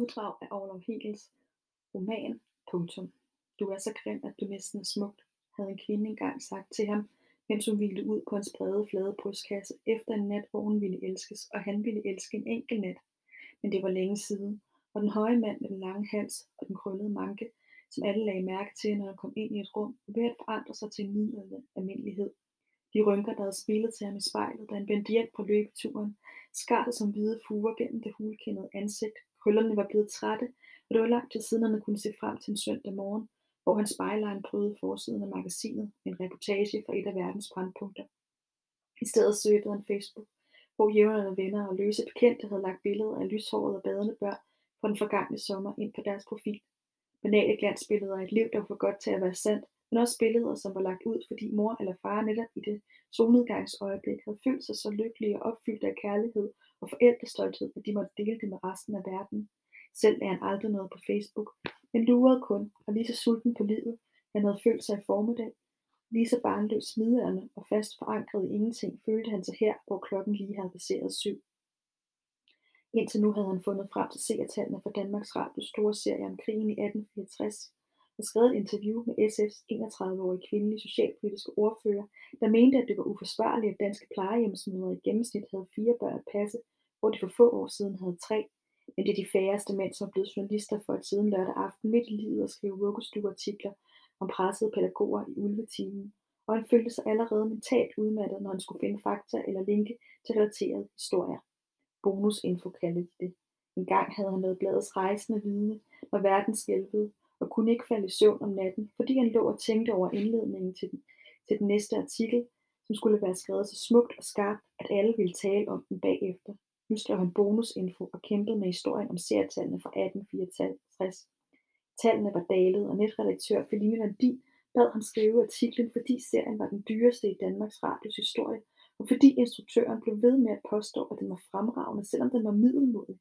uddrag af Orlov Hegels roman Punktum. Du er så grim, at du næsten er smukt, havde en kvinde engang sagt til ham, mens hun hvilede ud på hans brede, flade brystkasse efter en nat, hvor hun ville elskes, og han ville elske en enkelt nat. Men det var længe siden, og den høje mand med den lange hals og den krøllede manke, som alle lagde mærke til, når han kom ind i et rum, ved at forandre sig til en middelalder almindelighed. De rynker, der havde spillet til ham i spejlet, da han vendte hjem på løbeturen, skar som hvide fuger gennem det hulkendede ansigt. Hullerne var blevet trætte, og det var langt til siden, han kunne se frem til en søndag morgen, hvor hans spejleren prøvede forsiden af magasinet med en reportage fra et af verdens brandpunkter. I stedet søgte han Facebook, hvor jævnerne venner og løse bekendte havde lagt billeder af lyshårede og badende børn fra den forgangne sommer ind på deres profil. Banale glansbilleder af et liv, der var for godt til at være sandt, men også billeder, som var lagt ud, fordi mor eller far netop i det solnedgangsøjeblik havde følt sig så lykkelig og opfyldt af kærlighed og forældrestolthed, at de måtte dele det med resten af verden. Selv er han aldrig noget på Facebook, men lurede kun og lige så sulten på livet, han havde følt sig i formiddag. Lige så barnløs smiderne og fast forankret i ingenting, følte han sig her, hvor klokken lige havde passeret syv. Indtil nu havde han fundet frem til seertallene for Danmarks Radios store serie om krigen i 1864 har skrevet et interview med SF's 31-årige kvindelige socialpolitiske ordfører, der mente, at det var uforsvarligt, at danske plejehjemsmødre i gennemsnit havde fire børn at passe, hvor de for få år siden havde tre. Men det er de færreste mænd, som er blevet journalister for et siden lørdag aften midt i livet og skrive vuggestueartikler om pressede pædagoger i ulvetimen. Og han følte sig allerede mentalt udmattet, når han skulle finde fakta eller linke til relaterede historier. Bonusinfo kaldte de det. En gang havde han været bladets rejsende vidne, når verden skælvede, og kunne ikke falde i søvn om natten, fordi han lå og tænkte over indledningen til den, til den næste artikel, som skulle være skrevet så smukt og skarpt, at alle ville tale om den bagefter. Nu skrev han bonusinfo og kæmpede med historien om serietallene fra 1864. Tallene var dalet, og netredaktør Feline Landin bad ham skrive artiklen, fordi serien var den dyreste i Danmarks Radios historie, og fordi instruktøren blev ved med at påstå, at den var fremragende, selvom den var middelmodig.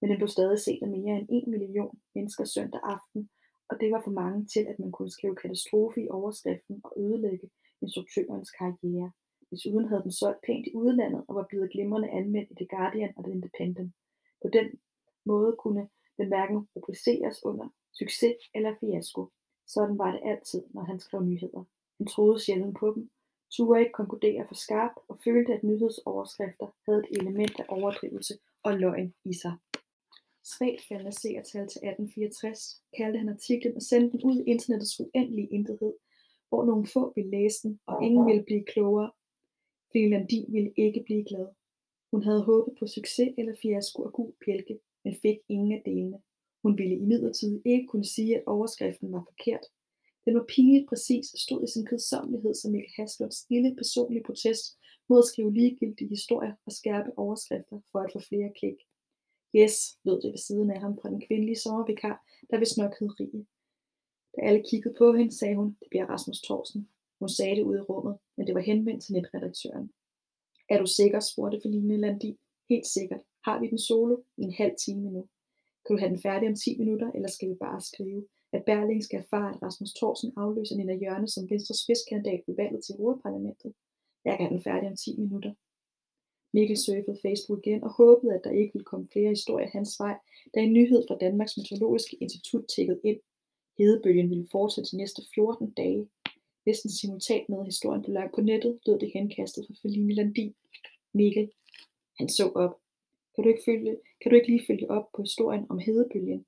Men den blev stadig set af mere end en million mennesker søndag aften, og det var for mange til, at man kunne skrive katastrofe i overskriften og ødelægge instruktørens karriere. Desuden havde den solgt pænt i udlandet og var blevet glimrende anmeldt i The Guardian og The Independent. På den måde kunne den hverken rubriceres under succes eller fiasko. Sådan var det altid, når han skrev nyheder. Han troede sjældent på dem, turde ikke konkludere for skarpt og følte, at nyhedsoverskrifter havde et element af overdrivelse og løgn i sig. Svagt faldende seertal til 1864 kaldte han artiklen og sendte den ud i internettets uendelige intethed, hvor nogle få ville læse den, og ingen ville blive klogere. Landin ville ikke blive glad. Hun havde håbet på succes eller fiasko og gul bjælke, men fik ingen af delene. Hun ville imidlertid ikke kunne sige, at overskriften var forkert. Den var pinligt præcis og stod i sin kedsommelighed som Mikkel Haslunds lille personlige protest mod at skrive ligegyldige historier og skærpe overskrifter for at få flere klik. Yes, lød det ved siden af ham fra den kvindelige sommervikar, der vist nok hed Rie. Da alle kiggede på hende, sagde hun, det bliver Rasmus Thorsen. Hun sagde det ude i rummet, men det var henvendt til netredaktøren. Er du sikker, spurgte Feline Landi. Helt sikkert. Har vi den solo i en halv time nu? Kan du have den færdig om 10 minutter, eller skal vi bare skrive, at Berling skal erfare, at Rasmus Thorsen afløser Nina Jørne som Venstres spidskandidat ved valget til Europaparlamentet? Jeg kan have den færdig om 10 minutter. Mikkel surfede Facebook igen og håbede, at der ikke ville komme flere historier hans vej, da en nyhed fra Danmarks Meteorologiske Institut tækkede ind. Hedebølgen ville fortsætte de næste 14 dage. Næsten simultant med historien blev lagt på nettet, lød det henkastet fra Feline Landin. Mikkel, han så op. Kan du, ikke følge, kan du ikke lige følge op på historien om hedebølgen?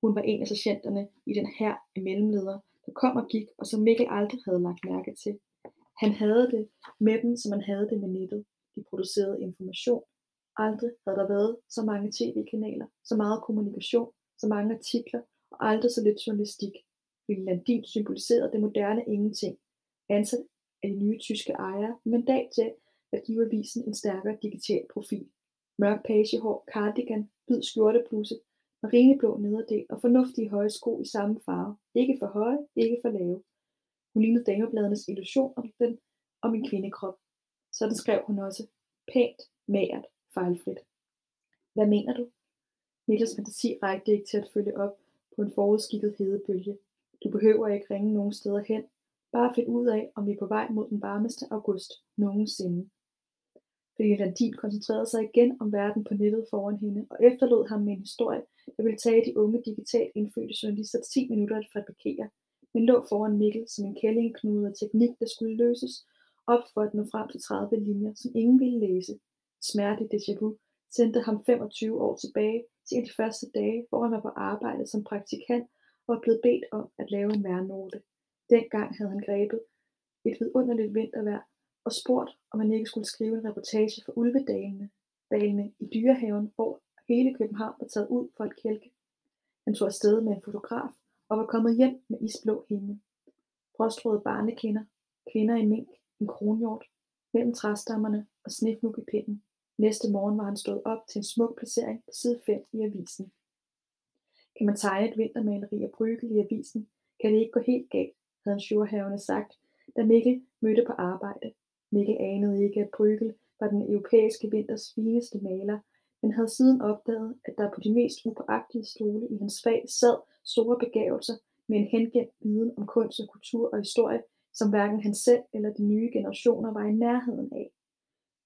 Hun var en af sergeanterne i den her af mellemledere, der kom og gik, og som Mikkel aldrig havde lagt mærke til. Han havde det med dem, som han havde det med nettet. De producerede information. Aldrig havde der været så mange tv-kanaler, så meget kommunikation, så mange artikler og aldrig så lidt journalistik. Ville Landin symboliserede det moderne ingenting, ansat af de nye tyske ejere, med mandat til at give avisen en stærkere digital profil. Mørk pagehår, cardigan, hvid skjortebluse, marineblå nederdel og fornuftige høje sko i samme farve. Ikke for høje, ikke for lave. Hun lignede damebladernes illusion om, den, om en kvindekrop. Sådan skrev hun også. Pænt, magert, fejlfrit. Hvad mener du? Mikkels fantasi rækte ikke til at følge op på en forudskikket hedebølge. Du behøver ikke ringe nogen steder hen. Bare find ud af, om vi er på vej mod den varmeste august nogensinde. fordi Landin koncentrerede sig igen om verden på nettet foran hende og efterlod ham med en historie, der ville tage de unge digitalt indfødte journalister 10 minutter at fabrikere, men lå foran Mikkel som en kællingknude af teknik, der skulle løses op for at nå frem til 30 linjer, som ingen ville læse. Smerte déjà vu sendte ham 25 år tilbage til en af de første dage, hvor han var på arbejde som praktikant og var blevet bedt om at lave en værnote. Dengang havde han grebet et vidunderligt vintervejr og spurgt, om han ikke skulle skrive en reportage for ulvedalene dalene i dyrehaven, hvor hele København var taget ud for at kælke. Han tog afsted med en fotograf og var kommet hjem med isblå himmel. Frostrøde barnekinder, kvinder i mink, en kronhjort, mellem træstammerne og snifnuk i pinden. Næste morgen var han stået op til en smuk placering på side 5 i avisen. Kan man tegne et vintermaleri af Brygel i avisen, kan det ikke gå helt galt, havde en sjurhavende sagt, da Mikkel mødte på arbejde. Mikkel anede ikke, at Brygel var den europæiske vinters fineste maler, men havde siden opdaget, at der på de mest upåagtige stole i hans fag sad store begavelser med en hengemt viden om kunst og kultur og historie, som hverken han selv eller de nye generationer var i nærheden af.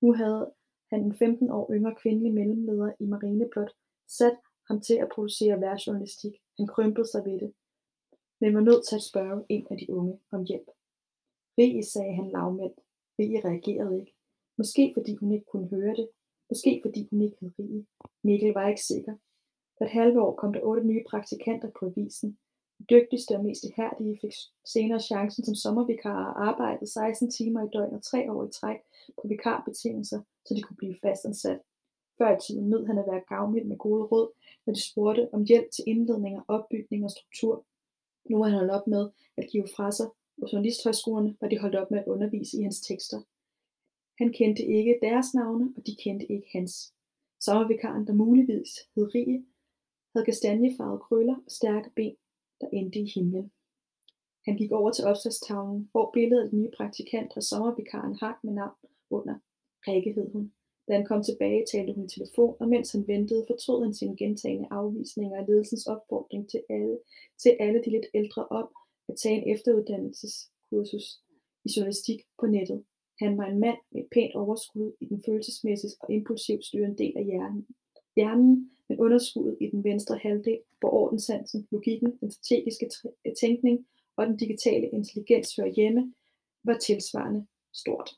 Nu havde han en 15 år yngre kvindelig mellemleder i Marineblot sat ham til at producere værtsjournalistik. Han krympede sig ved det, men var nødt til at spørge en af de unge om hjælp. Rie, sagde han lavmældt. Rie reagerede ikke. Måske fordi hun ikke kunne høre det. Måske fordi hun ikke hed Rie. Mikkel var ikke sikker. For et halve år kom der otte nye praktikanter på avisen. Dygtigste og mest ihærdige fik senere chancen som sommervikarer og arbejdede 16 timer i døgnet tre år i træk på vikarbetingelser, så de kunne blive fastansat. Før i tiden nød han at være gavmild med gode råd, når de spurgte om hjælp til indledninger, opbygning og struktur. Nu var han holdt op med at give fra sig. og journalisthøjskolerne var de holdt op med at undervise i hans tekster. Han kendte ikke deres navne, og de kendte ikke hans. Sommervikaren, der muligvis hed Rie, havde kastanjefarvede krøller og stærke ben, der endte i himlen. Han gik over til opslagstavlen, hvor billedet af den nye praktikant og sommervikaren hang med navn under. Rikke hed hun. Da han kom tilbage, talte hun i telefon, og mens han ventede, fortrød han sine gentagende afvisninger af ledelsens opfordring til alle, til alle de lidt ældre om at tage en efteruddannelseskursus i journalistik på nettet. Han var en mand med et pænt overskud i den følelsesmæssige og impulsivt styrende del af hjernen. Hjernen, men underskuddet i den venstre halvdel, hvor ordenssansen, logikken, den strategiske øh, tænkning og den digitale intelligens hører hjemme, var tilsvarende stort.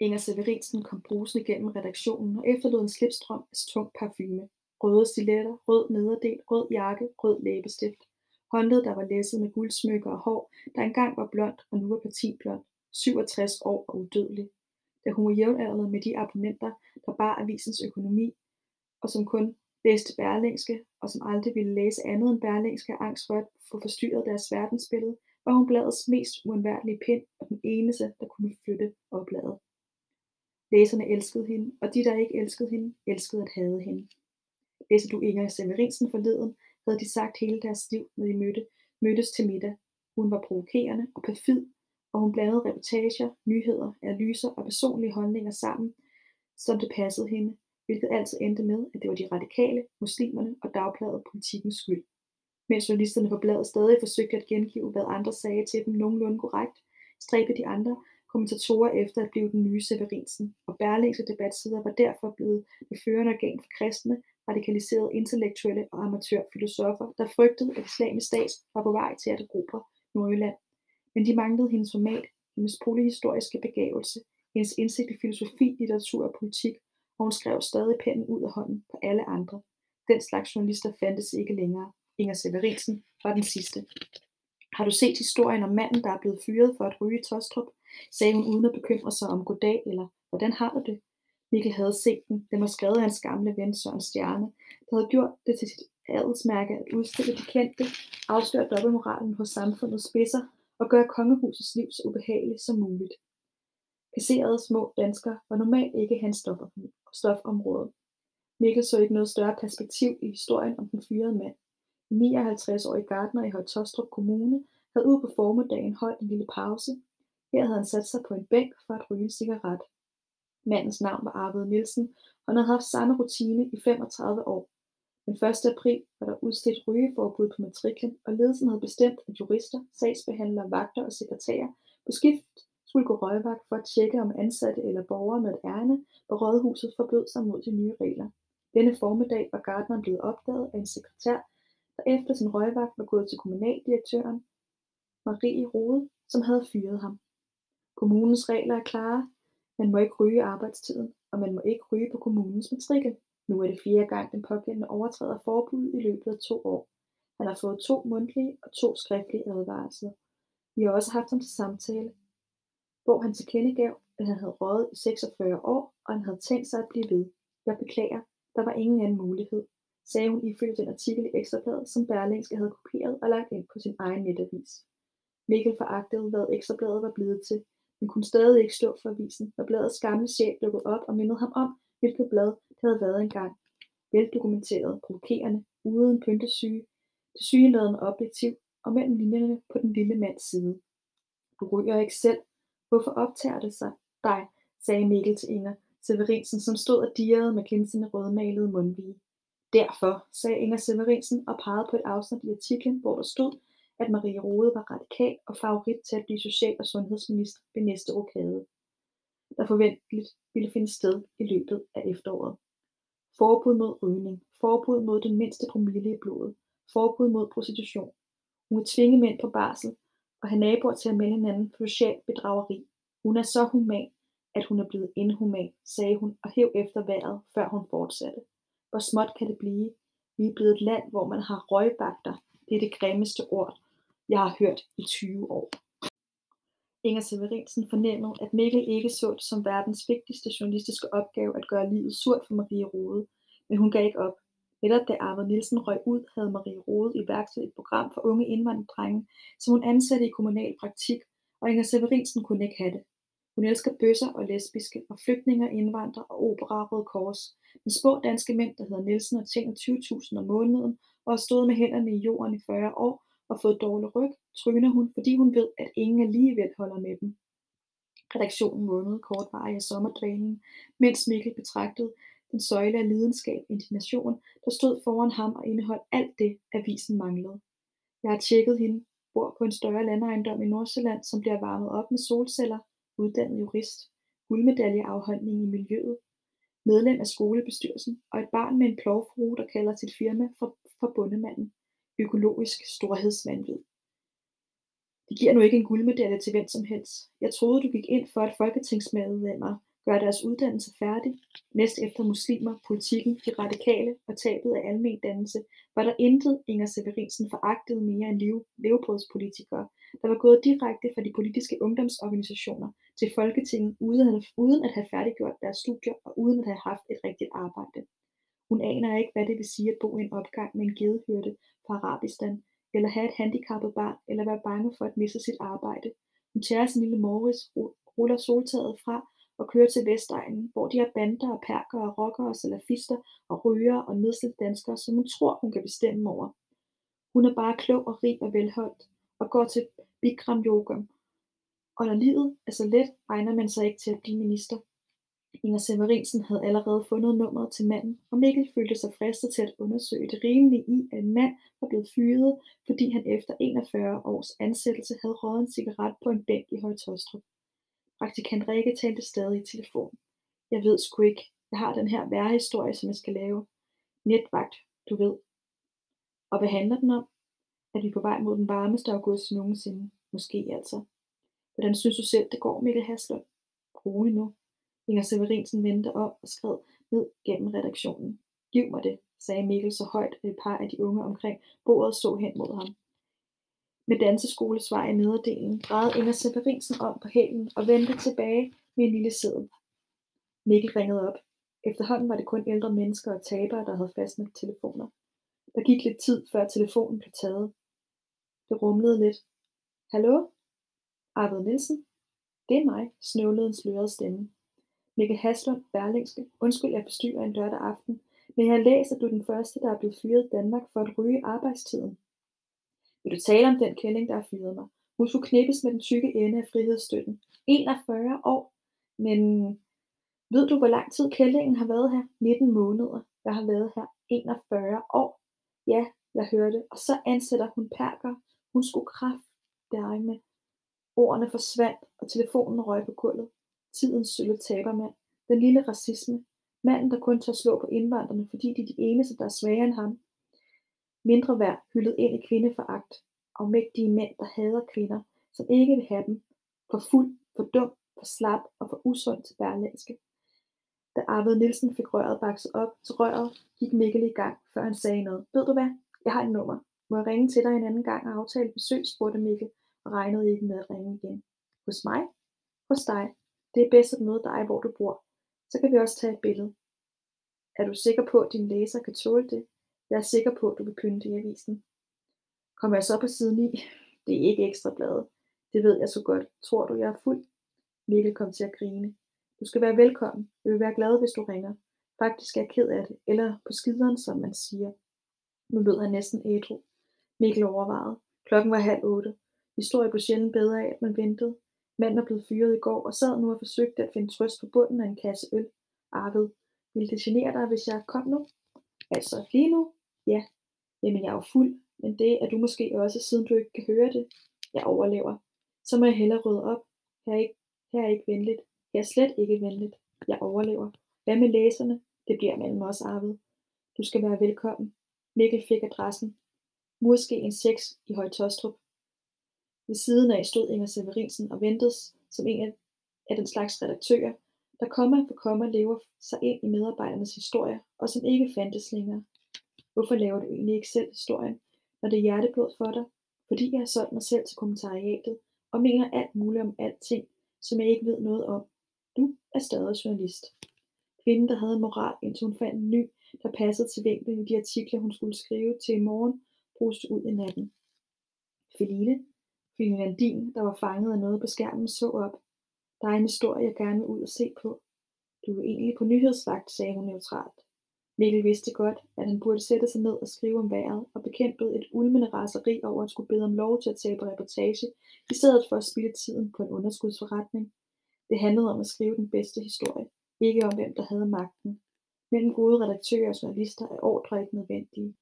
Inger Severinsen kom brusende gennem redaktionen og efterlod en slipstrøm af tung parfume. Røde stiletter, rød nederdel, rød jakke, rød læbestift. Håndled, der var læsset med guldsmykker og hår, der engang var blondt og nu var partiblond. 67 år og udødelig. Da hun var jævnaldrende med de abonnenter, der bar avisens økonomi, og som kun læste Berlingske, og som aldrig ville læse andet end Berlingske af angst for at få forstyrret deres verdensbillede, var hun bladets mest uundværlige pind og den eneste, der kunne flytte opladet. Læserne elskede hende, og de, der ikke elskede hende, elskede at hade hende. Læser du Inger Severinsen forleden, havde de sagt hele deres liv, når de mødte, mødtes til middag. Hun var provokerende og perfid, og hun blandede reportager, nyheder, analyser og personlige holdninger sammen, som det passede hende, hvilket altid endte med, at det var de radikale, muslimerne og dagbladet politikens skyld. Mens journalisterne på bladet stadig forsøgte at gengive, hvad andre sagde til dem nogenlunde korrekt, stræbte de andre kommentatorer efter at blive den nye Severinsen, og Berlingske debatsider var derfor blevet det førende organ for kristne, radikaliserede intellektuelle og amatørfilosofer, der frygtede, at islamisk stat var på vej til at erobre Nordjylland. Men de manglede hendes format, hendes polyhistoriske begavelse, hendes indsigt i filosofi, litteratur og politik, og hun skrev stadig pennen ud af hånden på alle andre. Den slags journalister fandtes ikke længere. Inger Severinsen var den sidste. Har du set historien om manden, der er blevet fyret for at ryge i Tostrup? sagde hun uden at bekymre sig om goddag eller hvordan har du det? Mikkel havde set den. Den var skrevet af hans gamle ven Søren Stjerne, der havde gjort det til sit adelsmærke at udstille de kendte, afsløre dobbeltmoralen hos samfundets spidser og gøre kongehusets liv så ubehageligt som muligt. Kasserede små dansker var normalt ikke hans stofområde. Mikkel så ikke noget større perspektiv i historien om den fyrede mand. En 59-årig gartner i Højtostrup Kommune havde ude på formiddagen holdt en lille pause. Her havde han sat sig på en bænk for at ryge en cigaret. Mandens navn var Arvid Nielsen, og han havde haft samme rutine i 35 år. Den 1. april var der udstedt rygeforbud på matriklen, og ledelsen havde bestemt, at jurister, sagsbehandlere, vagter og sekretærer på skift skulle gå røgvagt for at tjekke om ansatte eller borgere med et ærne på rådhuset forbød sig mod de nye regler. Denne formiddag var Gardneren blevet opdaget af en sekretær, der efter sin røgvagt var gået til kommunaldirektøren Marie Rode, som havde fyret ham. Kommunens regler er klare. Man må ikke ryge i arbejdstiden, og man må ikke ryge på kommunens matrikel. Nu er det fjerde gang, den pågældende overtræder forbuddet i løbet af to år. Han har fået to mundtlige og to skriftlige advarsler. Vi har også haft ham til samtale, hvor han tilkendegav, at han havde røget i 46 år, og han havde tænkt sig at blive ved. Jeg beklager, der var ingen anden mulighed, sagde hun ifølge den artikel i Ekstrabladet, som Berlingske havde kopieret og lagt ind på sin egen netavis. Mikkel foragtede, hvad Ekstrabladet var blevet til, men kunne stadig ikke stå for avisen, når bladets gamle chef dukkede op og mindede ham om, hvilket blad det havde været engang. Veldokumenteret, provokerende, uden pyntesyge, det sygeladende objektiv og mellem linjerne på den lille mands side. Du ryger ikke selv. Hvorfor optager det sig dig, sagde Mikkel til Inger Severinsen, som stod og dirrede med glinsende rødmalede mundvige. Derfor, sagde Inger Severinsen og pegede på et afsnit i artiklen, hvor der stod, at Marie Rode var radikal og favorit til at blive social- og sundhedsminister ved næste rokade, der forventeligt ville finde sted i løbet af efteråret. Forbud mod rygning, forbud mod den mindste promille i blodet, forbud mod prostitution. Hun vil tvinge mænd på barsel og have naboer til at melde hinanden for social bedrageri. Hun er så human, at hun er blevet inhuman, sagde hun og hæv efter vejret, før hun fortsatte. Hvor småt kan det blive? Vi er blevet et land, hvor man har røgbagter. Det er det grimmeste ord, jeg har hørt i 20 år. Inger Severinsen fornemmede, at Mikkel ikke så det som verdens vigtigste journalistiske opgave at gøre livet surt for Marie Rode, men hun gav ikke op. Netop da Arvid Nielsen røg ud, havde Marie Rode iværksat et program for unge indvandrerdrenge, som hun ansatte i kommunal praktik, og Inger Severinsen kunne ikke have det. Hun elsker bøsser og lesbiske, og flygtninge, indvandrere og opera Røde Kors. Men små danske mænd, der hedder Nielsen og tjener 20.000 om måneden, og har stået med hænderne i jorden i 40 år, og fået dårlig ryg, tryner hun, fordi hun ved, at ingen alligevel holder med dem. Redaktionen månede kort var i sommerdvalen, mens Mikkel betragtede den søjle af lidenskab, indignation, der stod foran ham og indeholdt alt det, avisen manglede. Jeg har tjekket hende, bor på en større landejendom i Nordsjælland, som bliver varmet op med solceller, uddannet jurist, guldmedaljeafholdning i miljøet, medlem af skolebestyrelsen og et barn med en plovfrue, der kalder sit firma for, for bundemanden økologisk storhedsvandvid. Det giver nu ikke en guldmedalje til hvem som helst. Jeg troede, du gik ind for, at folketingsmedlemmer gør deres uddannelse færdig. Næst efter muslimer, politikken, de radikale og tabet af almen dannelse, var der intet Inger Severinsen foragtede mere end lev, levebrødspolitikere, der var gået direkte fra de politiske ungdomsorganisationer til Folketinget uden, uden at have færdiggjort deres studier og uden at have haft et rigtigt arbejde. Hun aner ikke, hvad det vil sige at bo i en opgang med en gedehyrde fra Arabistan, eller have et handicappet barn, eller være bange for at miste sit arbejde. Hun tager sin lille Morris, ruller soltaget fra og kører til Vestegnen, hvor de har bander og perker og rockere og salafister og ryger og nedslidte danskere, som hun tror, hun kan bestemme over. Hun er bare klog og rig og velholdt, og går til Bikram yoga. Og når livet er så let, egner man sig ikke til at blive minister. Inger Severinsen havde allerede fundet nummeret til manden, og Mikkel følte sig fristet til at undersøge det rimelige i, at en mand var blevet fyret, fordi han efter 41 års ansættelse havde røget en cigaret på en bænk i Højtostrup. Praktikant Rikke talte stadig i telefon. Jeg ved sgu ikke. Jeg har den her værhistorie, som jeg skal lave. Netvagt, du ved. Og hvad handler den om? At vi er på vej mod den varmeste august nogensinde. Måske altså. Hvordan synes du selv, det går, Mikkel Haslund? Rolig nu. Inger Severinsen vendte op og skred ned gennem redaktionen. Giv mig det, sagde Mikkel så højt, at et par af de unge omkring bordet så hen mod ham. Med danseskolesvar i nederdelen drejede Inger Severinsen om på hælen og vendte tilbage med en lille sædel. Mikkel ringede op. Efterhånden var det kun ældre mennesker og tabere, der havde fastnet telefoner. Der gik lidt tid, før telefonen blev taget. Det rumlede lidt. Hallo? Arvid Nielsen? Det er mig, snøvlede en sløret stemme. Mikkel Haslund, Berlingske. Undskyld, jeg forstyrrer en lørdag aften, men jeg læser, at du er den første, der er blevet fyret i Danmark for at ryge arbejdstiden. Vil du tale om den kælling, der har fyret mig? Hun skulle knippes med den tykke ende af frihedsstøtten. 41 år. Men ved du, hvor lang tid kællingen har været her? 19 måneder. Jeg har været her 41 år. Ja, jeg hørte. Og så ansætter hun perker. Hun skulle kraft med Ordene forsvandt, og telefonen røg på gulvet. Tidens sølle tabermand. Den lille racisme. Manden, der kun tør slå på indvandrerne, fordi de er de eneste, der er svagere end ham. Mindre værd hyldet ind i kvindeforagt. Afmægtige mænd, der hader kvinder, som ikke vil have dem. For fuld, for dum, for slap og for usund til berlændske. Da Arvid Nielsen fik røret bakset op til røret, gik Mikkel i gang, før han sagde noget. Ved du hvad? Jeg har et nummer. Må jeg ringe til dig en anden gang og aftale besøg, spurgte Mikkel, og regnede ikke med at ringe igen. Hos mig? Hos dig. Det er bedst at møde dig, hvor du bor. Så kan vi også tage et billede. Er du sikker på, at din læser kan tåle det? Jeg er sikker på, at du vil pynte i avisen. Kommer jeg så på side 9? Det er ikke ekstra bladet. Det ved jeg så godt. Tror du, jeg er fuld? Mikkel kom til at grine. Du skal være velkommen. Jeg vil være glad, hvis du ringer. Faktisk er jeg ked af det. Eller på skideren, som man siger. Nu lød han næsten ædru. Mikkel overvejede. Klokken var halv otte. Historie blev sjældent bedre af, at man ventede. Manden er blevet fyret i går og sad nu og forsøgte at finde trøst på bunden af en kasse øl. Arvid, ville det genere dig, hvis jeg kom nu? Altså, lige nu? Ja. Jamen, jeg er jo fuld, men det er du måske også, siden du ikke kan høre det. Jeg overlever. Så må jeg hellere rydde op. Her er ikke, her er ikke venligt. Jeg er slet ikke venligt. Jeg overlever. Hvad med læserne? Det bliver mellem os, Arvid. Du skal være velkommen. Mikkel fik adressen. en 6 i Højtostrup. Ved siden af stod Inger Severinsen og ventedes som en af, den slags redaktører, der komma for komma lever sig ind i medarbejdernes historie, og som ikke fandtes længere. Hvorfor laver du egentlig ikke selv historien, når det er hjerteblod for dig? Fordi jeg har solgt mig selv til kommentariatet, og mener alt muligt om alting, som jeg ikke ved noget om. Du er stadig journalist. Kvinden, der havde moral, indtil hun fandt en ny, der passede til vinklen i de artikler, hun skulle skrive til i morgen, bruste ud i natten. Feline, Feline der var fanget af noget på skærmen, så op. Der er en historie, jeg gerne vil ud og se på. Du er egentlig på nyhedsvagt, sagde hun neutralt. Mikkel vidste godt, at han burde sætte sig ned og skrive om vejret, og bekæmpede et ulmende raseri over at skulle bede om lov til at tage på reportage, i stedet for at spille tiden på en underskudsforretning. Det handlede om at skrive den bedste historie, ikke om hvem der havde magten. Mellem gode redaktører og journalister er ordre ikke nødvendige.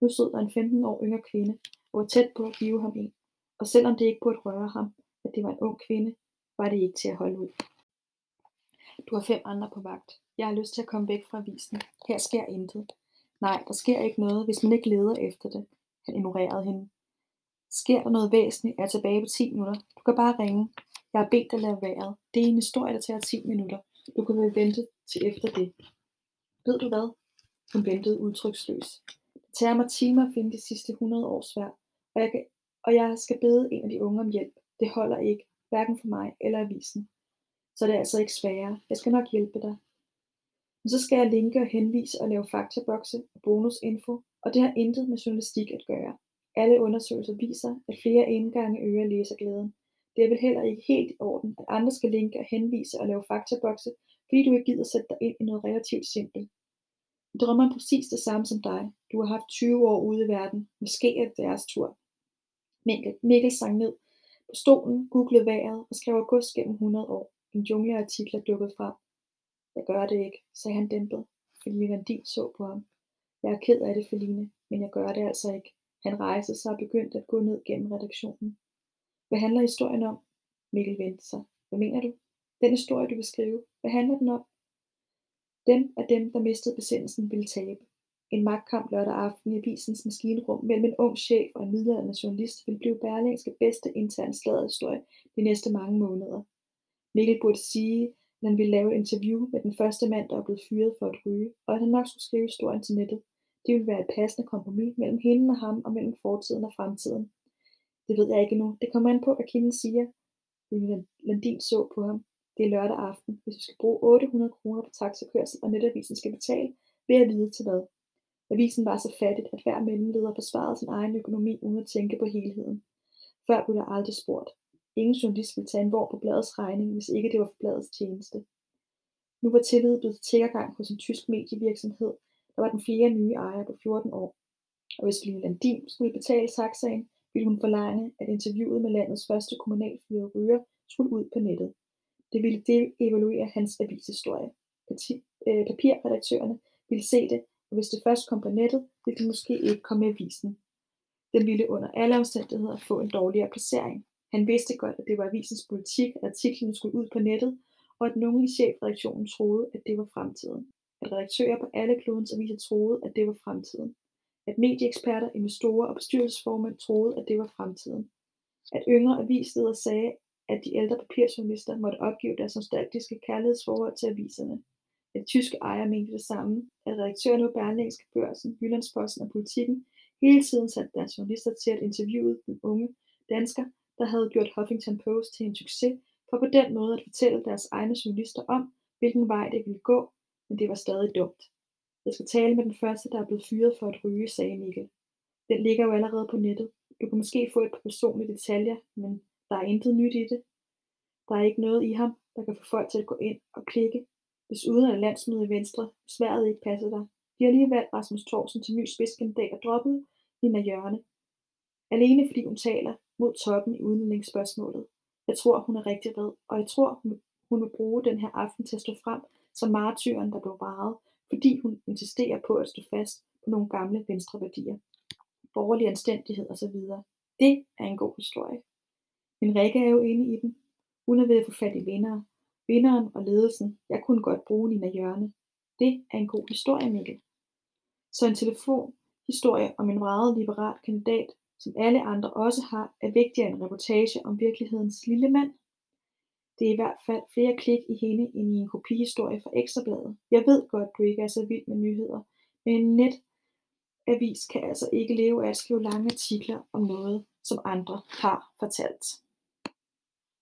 Nu stod der en 15 år yngre kvinde, og var tæt på at give ham en. Og selvom det ikke burde røre ham, at det var en ung kvinde, var det ikke til at holde ud. Du har fem andre på vagt. Jeg har lyst til at komme væk fra avisen. Her sker intet. Nej, der sker ikke noget, hvis man ikke leder efter det. Han ignorerede hende. Sker der noget væsentligt, er jeg tilbage på 10 minutter. Du kan bare ringe. Jeg har bedt dig lade vejret. Det er en historie, der tager 10 minutter. Du kan vel vente til efter det. Ved du hvad? Hun ventede udtryksløs. Det tager mig timer at finde de sidste 100 års værd, og jeg, kan, og jeg skal bede en af de unge om hjælp. Det holder ikke, hverken for mig eller avisen. Så det er altså ikke sværere. Jeg skal nok hjælpe dig. Men så skal jeg linke og henvise og lave faktabokse og bonusinfo, og det har intet med journalistik at gøre. Alle undersøgelser viser, at flere indgange øger læserglæden. Det er vel heller ikke helt i orden, at andre skal linke og henvise og lave faktabokse, fordi du ikke gider sætte dig ind i noget relativt simpelt. Jeg drømmer præcis det samme som dig. Du har haft 20 år ude i verden. Måske er det deres tur. Mikkel, Mikkel sang ned på stolen, googlede vejret og skrev august gennem 100 år. En jungle af artikler dukkede frem. Jeg gør det ikke, sagde han dæmpet. Feline Landin så på ham. Jeg er ked af det, Feline, men jeg gør det altså ikke. Han rejste sig og begyndte at gå ned gennem redaktionen. Hvad handler historien om? Mikkel vendte sig. Hvad mener du? Den historie, du vil skrive. Hvad handler den om? Dem af dem, der mistede besindelsen, ville tabe. En magtkamp lørdag aften i avisens maskinrum mellem en ung chef og en middelalderne journalist vil blive Berlingske bedste intern historie de næste mange måneder. Mikkel burde sige, at han ville lave et interview med den første mand, der er blevet fyret for at ryge, og at han nok skulle skrive historien til nettet. Det ville være et passende kompromis mellem hende og ham og mellem fortiden og fremtiden. Det ved jeg ikke nu. Det kommer an på, hvad kilden siger. Landin så på ham. Det er lørdag aften. Hvis du skal bruge 800 kroner på taxakørsel, og netavisen skal betale, vil jeg vide til hvad. Avisen var så fattigt, at hver mellemleder forsvarede sin egen økonomi uden at tænke på helheden. Før blev der aldrig spurgt. Ingen journalist ville tage en vor på bladets regning, hvis ikke det var for bladets tjeneste. Nu var tillid blevet til hos en tysk medievirksomhed, der var den fjerde nye ejer på 14 år. Og hvis Line Landin skulle betale taxaen, ville hun forlange, at interviewet med landets første kommunalfyrede ryger skulle ud på nettet. Det ville det hans avishistorie. Øh, papirredaktørerne ville se det, og hvis det først kom på nettet, ville det måske ikke komme i avisen. Den ville under alle omstændigheder få en dårligere placering. Han vidste godt, at det var avisens politik, at artiklen skulle ud på nettet, og at nogen i chefredaktionen troede, at det var fremtiden. At redaktører på alle klodens aviser troede, at det var fremtiden. At medieeksperter, investorer og bestyrelsesformænd troede, at det var fremtiden. At yngre avisledere sagde, at de ældre papirjournalister måtte opgive deres nostalgiske kærlighedsforhold til aviserne. At tyske ejere mente det samme, at redaktørerne på Berlingske Børsen, Jyllandsposten og Politiken hele tiden satte deres journalister til at interviewe den unge dansker, der havde gjort Huffington Post til en succes, for på den måde at fortælle deres egne journalister om, hvilken vej det ville gå, men det var stadig dumt. Jeg skal tale med den første, der er blevet fyret for at ryge, sagde Mikkel. Den ligger jo allerede på nettet. Du kan måske få et par personlige detaljer, men der er intet nyt i det. Der er ikke noget i ham, der kan få folk til at gå ind og klikke. Desuden er landsmødet i Venstre sværet ikke passer dig. De har lige valgt Rasmus Thorsen til ny spidskandidat og droppet Nina Jørne. Alene fordi hun taler mod toppen i udlændingsspørgsmålet. Jeg tror, hun er rigtig red, og jeg tror, hun vil bruge den her aften til at stå frem som martyren, der blev varet, fordi hun insisterer på at stå fast på nogle gamle venstre værdier. Borgerlig anstændighed osv. Det er en god historie. Men Rikke er jo inde i den. Hun er ved at få fat i vindere. Vinderen og ledelsen. Jeg kunne godt bruge Nina Jørne. Det er en god historie, Mikkel. Så en telefonhistorie om en meget liberal kandidat, som alle andre også har, er vigtigere end en reportage om virkelighedens lille mand. Det er i hvert fald flere klik i hende end i en kopihistorie fra Ekstrabladet. Jeg ved godt, du ikke er så vild med nyheder, men en netavis kan altså ikke leve af at skrive lange artikler om noget, som andre har fortalt.